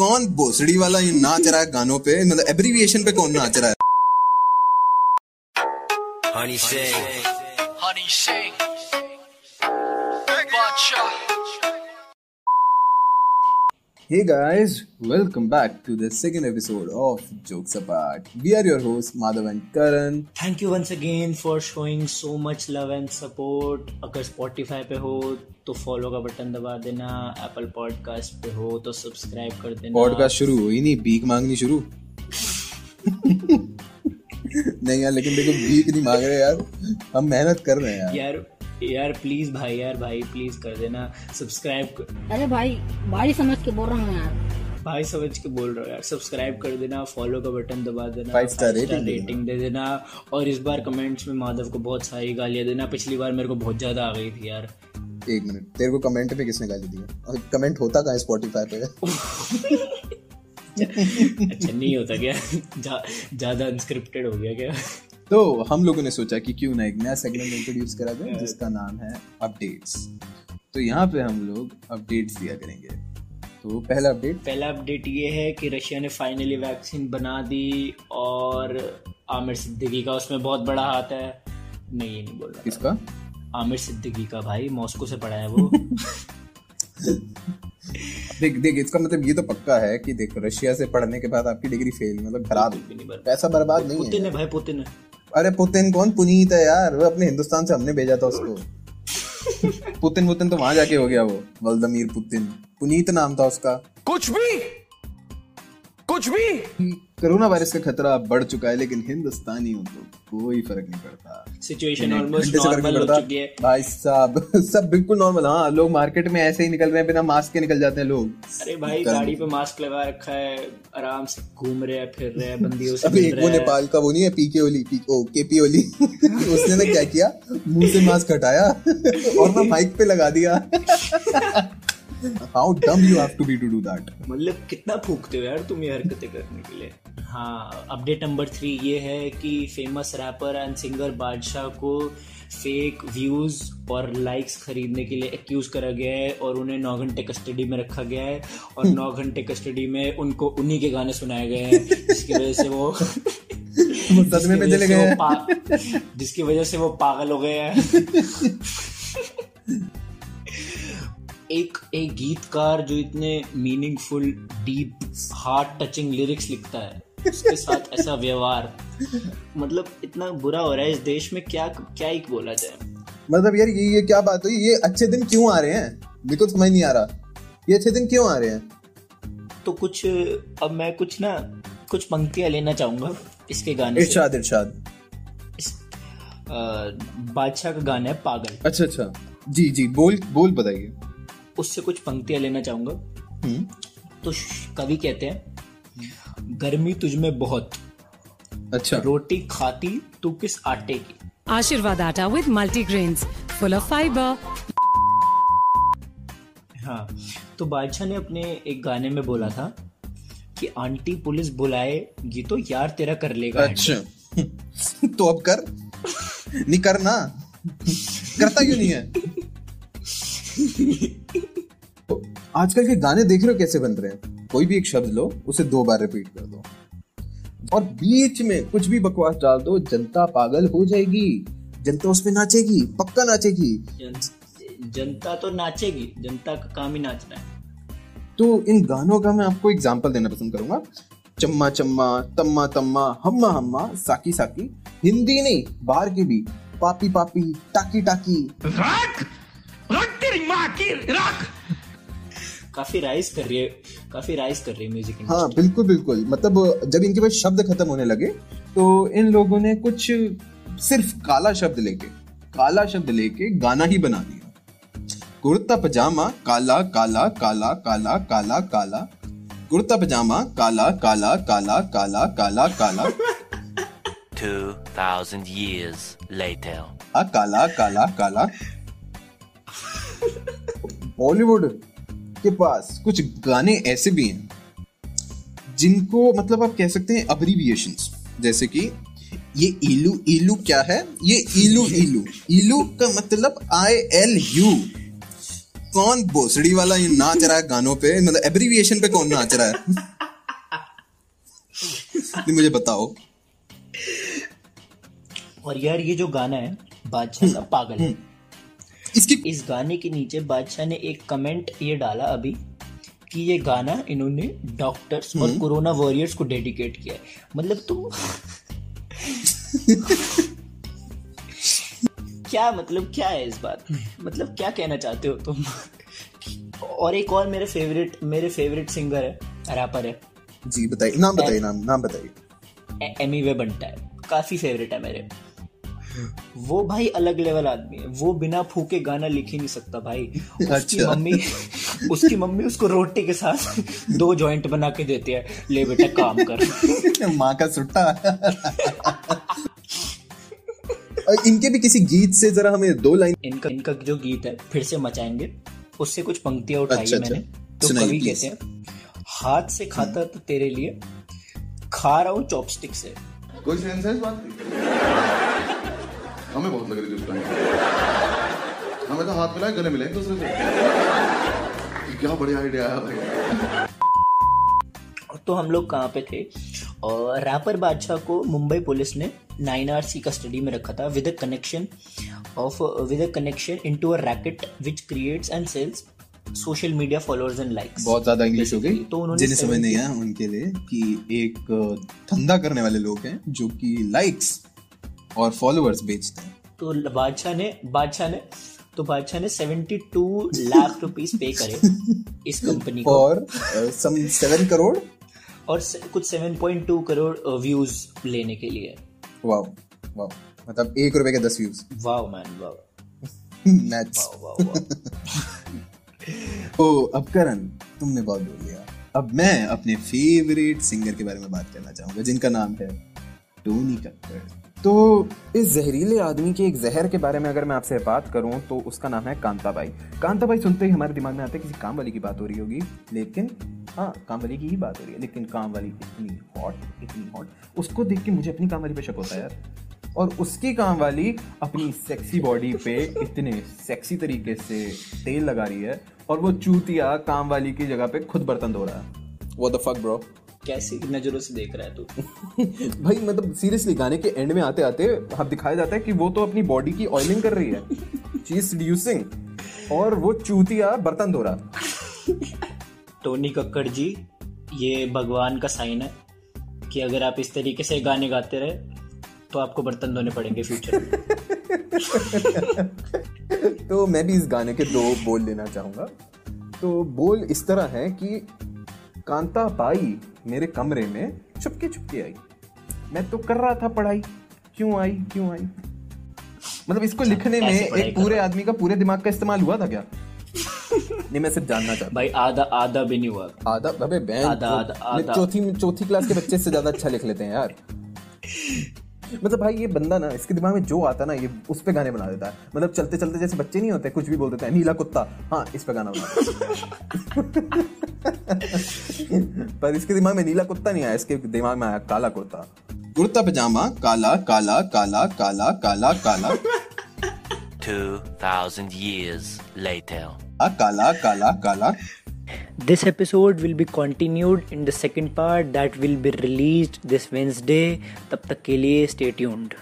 कौन भोसड़ी वाला ये नाच रहा है गानों पे मतलब एब्रीविएशन पे कौन नाच रहा है Honey sing. Honey sing. Bacha. Hey guys, welcome back to the second episode of Jokes Apart. We are your hosts Madhav and Karan. Thank you once again for showing so much love and support अगर Spotify पे हो तो follow का button दबा देना Apple podcast पे हो तो सब्सक्राइब कर देना। पॉडकास्ट शुरू हुई नहीं भीख मांगनी शुरू। नहीं यार लेकिन देखो भीख नहीं मांग रहे यार। हम मेहनत कर रहे हैं यार। यार यार प्लीज़ भाई यार भाई प्लीज़ कर देना। सब्सक्राइब कर अरे भाई भाई समझ के बोल रहा हूँ यार। भाई समझ के बोल रहा हूँ यार। सब्सक्राइब कर देना फॉलो का बटन दबा देना star देना। रेटिंग दे देना। और इस बार कमेंट्स में माधव को बहुत सारी गालियाँ देना। पिछली बार मेरे को बहुत ज़्यादा आ गई थी यार। एक मिनट तेरे को कमेंट पे किसने गाली दी? और कमेंट होता कहाँ स्पॉटिफाई पे? अच्छा नहीं होता क्या? ज़्यादा जा, ज़्यादा अनस्क्रिप्टेड हो गया क्या? तो हम लोगों ने सोचा कि क्यों ना एक नया सेगमेंट इंट्रोड्यूस करा जाए जिसका नाम है अपडेट्स तो यहाँ पे हम लोग अपडेट्स दिया करेंगे। तो पहला अपडेट पहला अपडेट ये है कि रशिया ने फाइनली वैक्सीन बना दी और आमिर सिद्दीकी का उसमें बहुत बड़ा हाथ है। नहीं ये नहीं बोल रहा किसका? आमिर सिद्दीकी का भाई मॉस्को से पढ़ा है वो। देख देख इसका मतलब ये तो पक्का है कि देख रशिया से पढ़ने के बाद आपकी डिग्री फेल मतलब खराब। पैसा बर्बाद नहीं पुतिन है भाई पुतिन है। अरे पुतिन कौन पुनीत है यार? वो अपने हिंदुस्तान से हमने भेजा था उसको। पुतिन पुतिन तो वहाँ जाके हो गया वो वलदमीर पुतिन। पुनीत नाम था उसका। कुछ भी! कुछ भी। कोरोना वायरस का खतरा बढ़ चुका है लेकिन हिंदुस्तानियों को कोई फ़र्क नहीं पड़ता। सिचुएशन ऑलमोस्ट नॉर्मल हो चुकी है। भाई साहब सब बिल्कुल नॉर्मल हाँ लोग मार्केट में ऐसे ही निकल रहे हैं बिना मास्क के निकल जाते हैं लोग। अरे भाई गाड़ी पे मास्क लगा रखा है आराम से घूम रहे हैं फिर रहे हैं बंदियों से अभी एक वो नेपाल का वो नहीं है पीके ओली पी, ओ केपी ओली उसने ना क्या किया मुँह से मास्क हटाया और ना माइक पे लगा दिया। How dumb you have to be to do that मतलब कितना फूकते हो यार तुम ये हरकतें करने के लिए? हाँ अपडेट नंबर थ्री ये है कि फ़ेमस रैपर एंड सिंगर बादशाह को फेक व्यूज़ और लाइक्स खरीदने के लिए एक्यूज करा गया है और उन्हें नौ घंटे कस्टडी में रखा गया है और नौ घंटे कस्टडी में उनको उन्हीं के गाने सुनाए गए हैं जिसकी वजह से वो सदमे में जिसकी चले वजह से गए पा- जिसकी वजह से वो पागल हो गए हैं। एक एक गीतकार जो इतने meaningful deep heart touching lyrics लिखता है उसके साथ ऐसा व्यवहार। मतलब इतना बुरा हो रहा है इस देश में क्या क्या ही बोला जाए? मतलब यार ये ये क्या बात हुई? ये अच्छे दिन क्यों आ रहे हैं? मेरे को समझ नहीं आ रहा। ये अच्छे दिन क्यों आ रहे हैं? तो कुछ अब मैं कुछ ना कुछ पंक्तियाँ लेना चाहूँगा इसके गाने इरशाद इरशाद। बादशाह का गाना है पागल। अच्छा अच्छा। जी जी बोल बोल बताइए। उससे कुछ पंक्तियाँ लेना चाहूँगा। हम्म, तो कवि कहते हैं गर्मी तुझ में बहुत। अच्छा। रोटी खाती तू किस आटे की? आशीर्वाद Atta with multigrains, full of fiber. हाँ तो बादशाह ने अपने एक गाने में बोला था कि आंटी पुलिस बुलाएगी तो यार तेरा कर लेगा। अच्छा। तो अब कर। नहीं करना। करता क्यों नहीं है? आजकल के गाने देख रहे हो कैसे बन रहे हैं? कोई भी एक शब्द लो उसे दो बार रिपीट कर दो। और बीच में कुछ भी बकवास डाल दो जनता पागल हो जाएगी। जनता उस पे नाचेगी पक्का नाचेगी। जन- जनता तो नाचेगी जनता का काम ही नाचना है। तो इन गानों का मैं आपको एग्ज़ाम्पल देना पसंद करूँगा। चम्मा चम्मा तम्मा तम्मा हम्मा हम्मा साकी साकी। हिंदी नहीं बाहर की भी। पापी पापी टाकी टाकी। काफ़ी राइज कर रही है काफ़ी राइज कर रही है म्यूज़िक हाँ बिल्कुल बिल्कुल। मतलब जब इनके पास शब्द खत्म होने लगे तो इन लोगों ने कुछ सिर्फ़ काला शब्द लेके काला शब्द लेके गाना ही बना दिया। कुर्ता पजामा काला काला काला काला काला काला। कुर्ता पजामा काला काला काला काला काला काला। 2,000 years later. आ काला काला काला। बॉलीवुड के पास कुछ गाने ऐसे भी हैं जिनको मतलब आप कह सकते हैं अब्रीविएशंस जैसे कि ये इलू इलू क्या है? ये इलू इलू। इलू का मतलब आई एल यू कौन भोसड़ी वाला ये नाच रहा है गानों पे? मतलब एब्रीविएशन पे कौन नाच रहा है? नहीं, मुझे बताओ। और यार ये जो गाना है बादशाह का पागल। है इसकी इस गाने के नीचे बादशाह ने एक कमेंट ये डाला अभी कि ये गाना इन्होंने डॉक्टर्स और कोरोना वॉरियर्स को डेडिकेट किया है। मतलब तुम क्या मतलब क्या है इस बात? में मतलब क्या कहना चाहते हो तुम? और एक और मेरे फेवरेट मेरे फेवरेट सिंगर है रैपर है। जी बताइए। नाम बताइए नाम नाम बताइए। एमी वे बनता है। काफ़ी फेवरेट है मेरे। वो भाई अलग लेवल आदमी है। वो बिना फूके गाना लिख ही नहीं सकता भाई। उसकी अच्छा। मम्मी उसकी मम्मी उसको रोटी के साथ दो जॉइंट बना के देती है। ले बेटा काम कर। माँ का सुट्टा। इनके भी किसी गीत से जरा हमें दो लाइन इनका इनका जो गीत है फिर से मचाएँगे। उससे कुछ पंक्तियाँ उठाई अच्छा, मैंने। अच्छा। तो कवि कहते हैं हाथ से खाता तो तेरे लिए खा रहा हूँ चॉपस्टिक से। कोई सेंस है इस बात की? हमें बहुत लग रही थी उस टाइम हमें तो हाथ मिलाए गले मिले एक दूसरे से। क्या बढ़िया आइडिया आया भाई। तो हम लोग कहाँ पे थे? और रैपर बादशाह को मुंबई पुलिस ने नाइन आवर्स की कस्टडी में रखा था with a connection of with a connection into a racket which creates and sells social media followers and likes बहुत ज़्यादा इंग्लिश हो गई। तो उन्होंने जिन्हें समझ नहीं आया उनके लिए कि एक धंधा करने वाले लोग हैं जो कि लाइक्स और फॉलोअर्स बेचते हैं। तो बादशाह ने बादशाह ने तो बादशाह ने 72 लाख रुपीस पे करे इस कंपनी को। और सम सेवन करोड़ और से- कुछ 7.2 करोड़ व्यूज़ लेने के लिए। वाओ वाओ मतलब एक रुपए के दस views wow man wow wow oh अब करण तुमने बहुत बोल लिया अब मैं अपने फेवरेट सिंगर के बारे में बात करना चाहूँगा जिनका नाम है टोनी कक्कड़ तो इस जहरीले आदमी के एक जहर के बारे में अगर मैं आपसे बात करूँ तो उसका नाम है कांताबाई। कांताबाई सुनते ही हमारे दिमाग में आता है किसी काम वाली की बात हो रही होगी। लेकिन हाँ काम वाली की ही बात हो रही है। लेकिन काम वाली इतनी हॉट इतनी हॉट उसको देख के मुझे अपनी काम वाली पे शक होता है यार। और उसकी काम वाली अपनी सेक्सी बॉडी पे इतने सेक्सी तरीके से तेल लगा रही है और वो चूतिया काम वाली की जगह पे खुद बर्तन धो रहा है। वो द फक ब्रो कैसी नज़रों से देख रहा है तू? भाई मतलब सीरियसली गाने के एंड में आते आते अब दिखाया जाता है कि वो तो अपनी बॉडी की ऑयलिंग कर रही है। शी इज़ रिड्यूसिंग और वो चूतिया बर्तन धो रहा। टोनी कक्कड़ जी ये भगवान का साइन है कि अगर आप इस तरीके से गाने गाते रहे तो आपको बर्तन धोने पड़ेंगे फ्यूचर में। तो मैं भी इस गाने के दो बोल लेना चाहूँगा। तो बोल इस तरह है कि कांता बाई मेरे कमरे में चुपके चुपके आई। मैं तो कर रहा था पढ़ाई। क्यों आई? क्यों आई? मतलब इसको लिखने में एक पूरे आदमी का पूरे दिमाग का इस्तेमाल हुआ था क्या? नहीं मैं सिर्फ़ जानना चाहता भाई आधा आधा भी नहीं हुआ। आधा अबे आधा- आधा। चौथी चौथी क्लास के बच्चे से ज़्यादा अच्छा लिख लेते हैं यार। मतलब भाई ये बंदा ना इसके दिमाग में जो आता है ना ये उस पर गाने बना देता है। मतलब चलते चलते जैसे बच्चे नहीं होते कुछ भी बोल देते हैं नीला कुत्ता। हाँ इस पे गाना बना पर इसके दिमाग में नीला कुत्ता नहीं आया इसके दिमाग में आया काला कुर्ता कुर्ता पजामा काला काला काला काला काला काला। 2,000 years later. काला काला काला। This episode will be continued in the second part that will be released this Wednesday. तब तक के लिए stay tuned.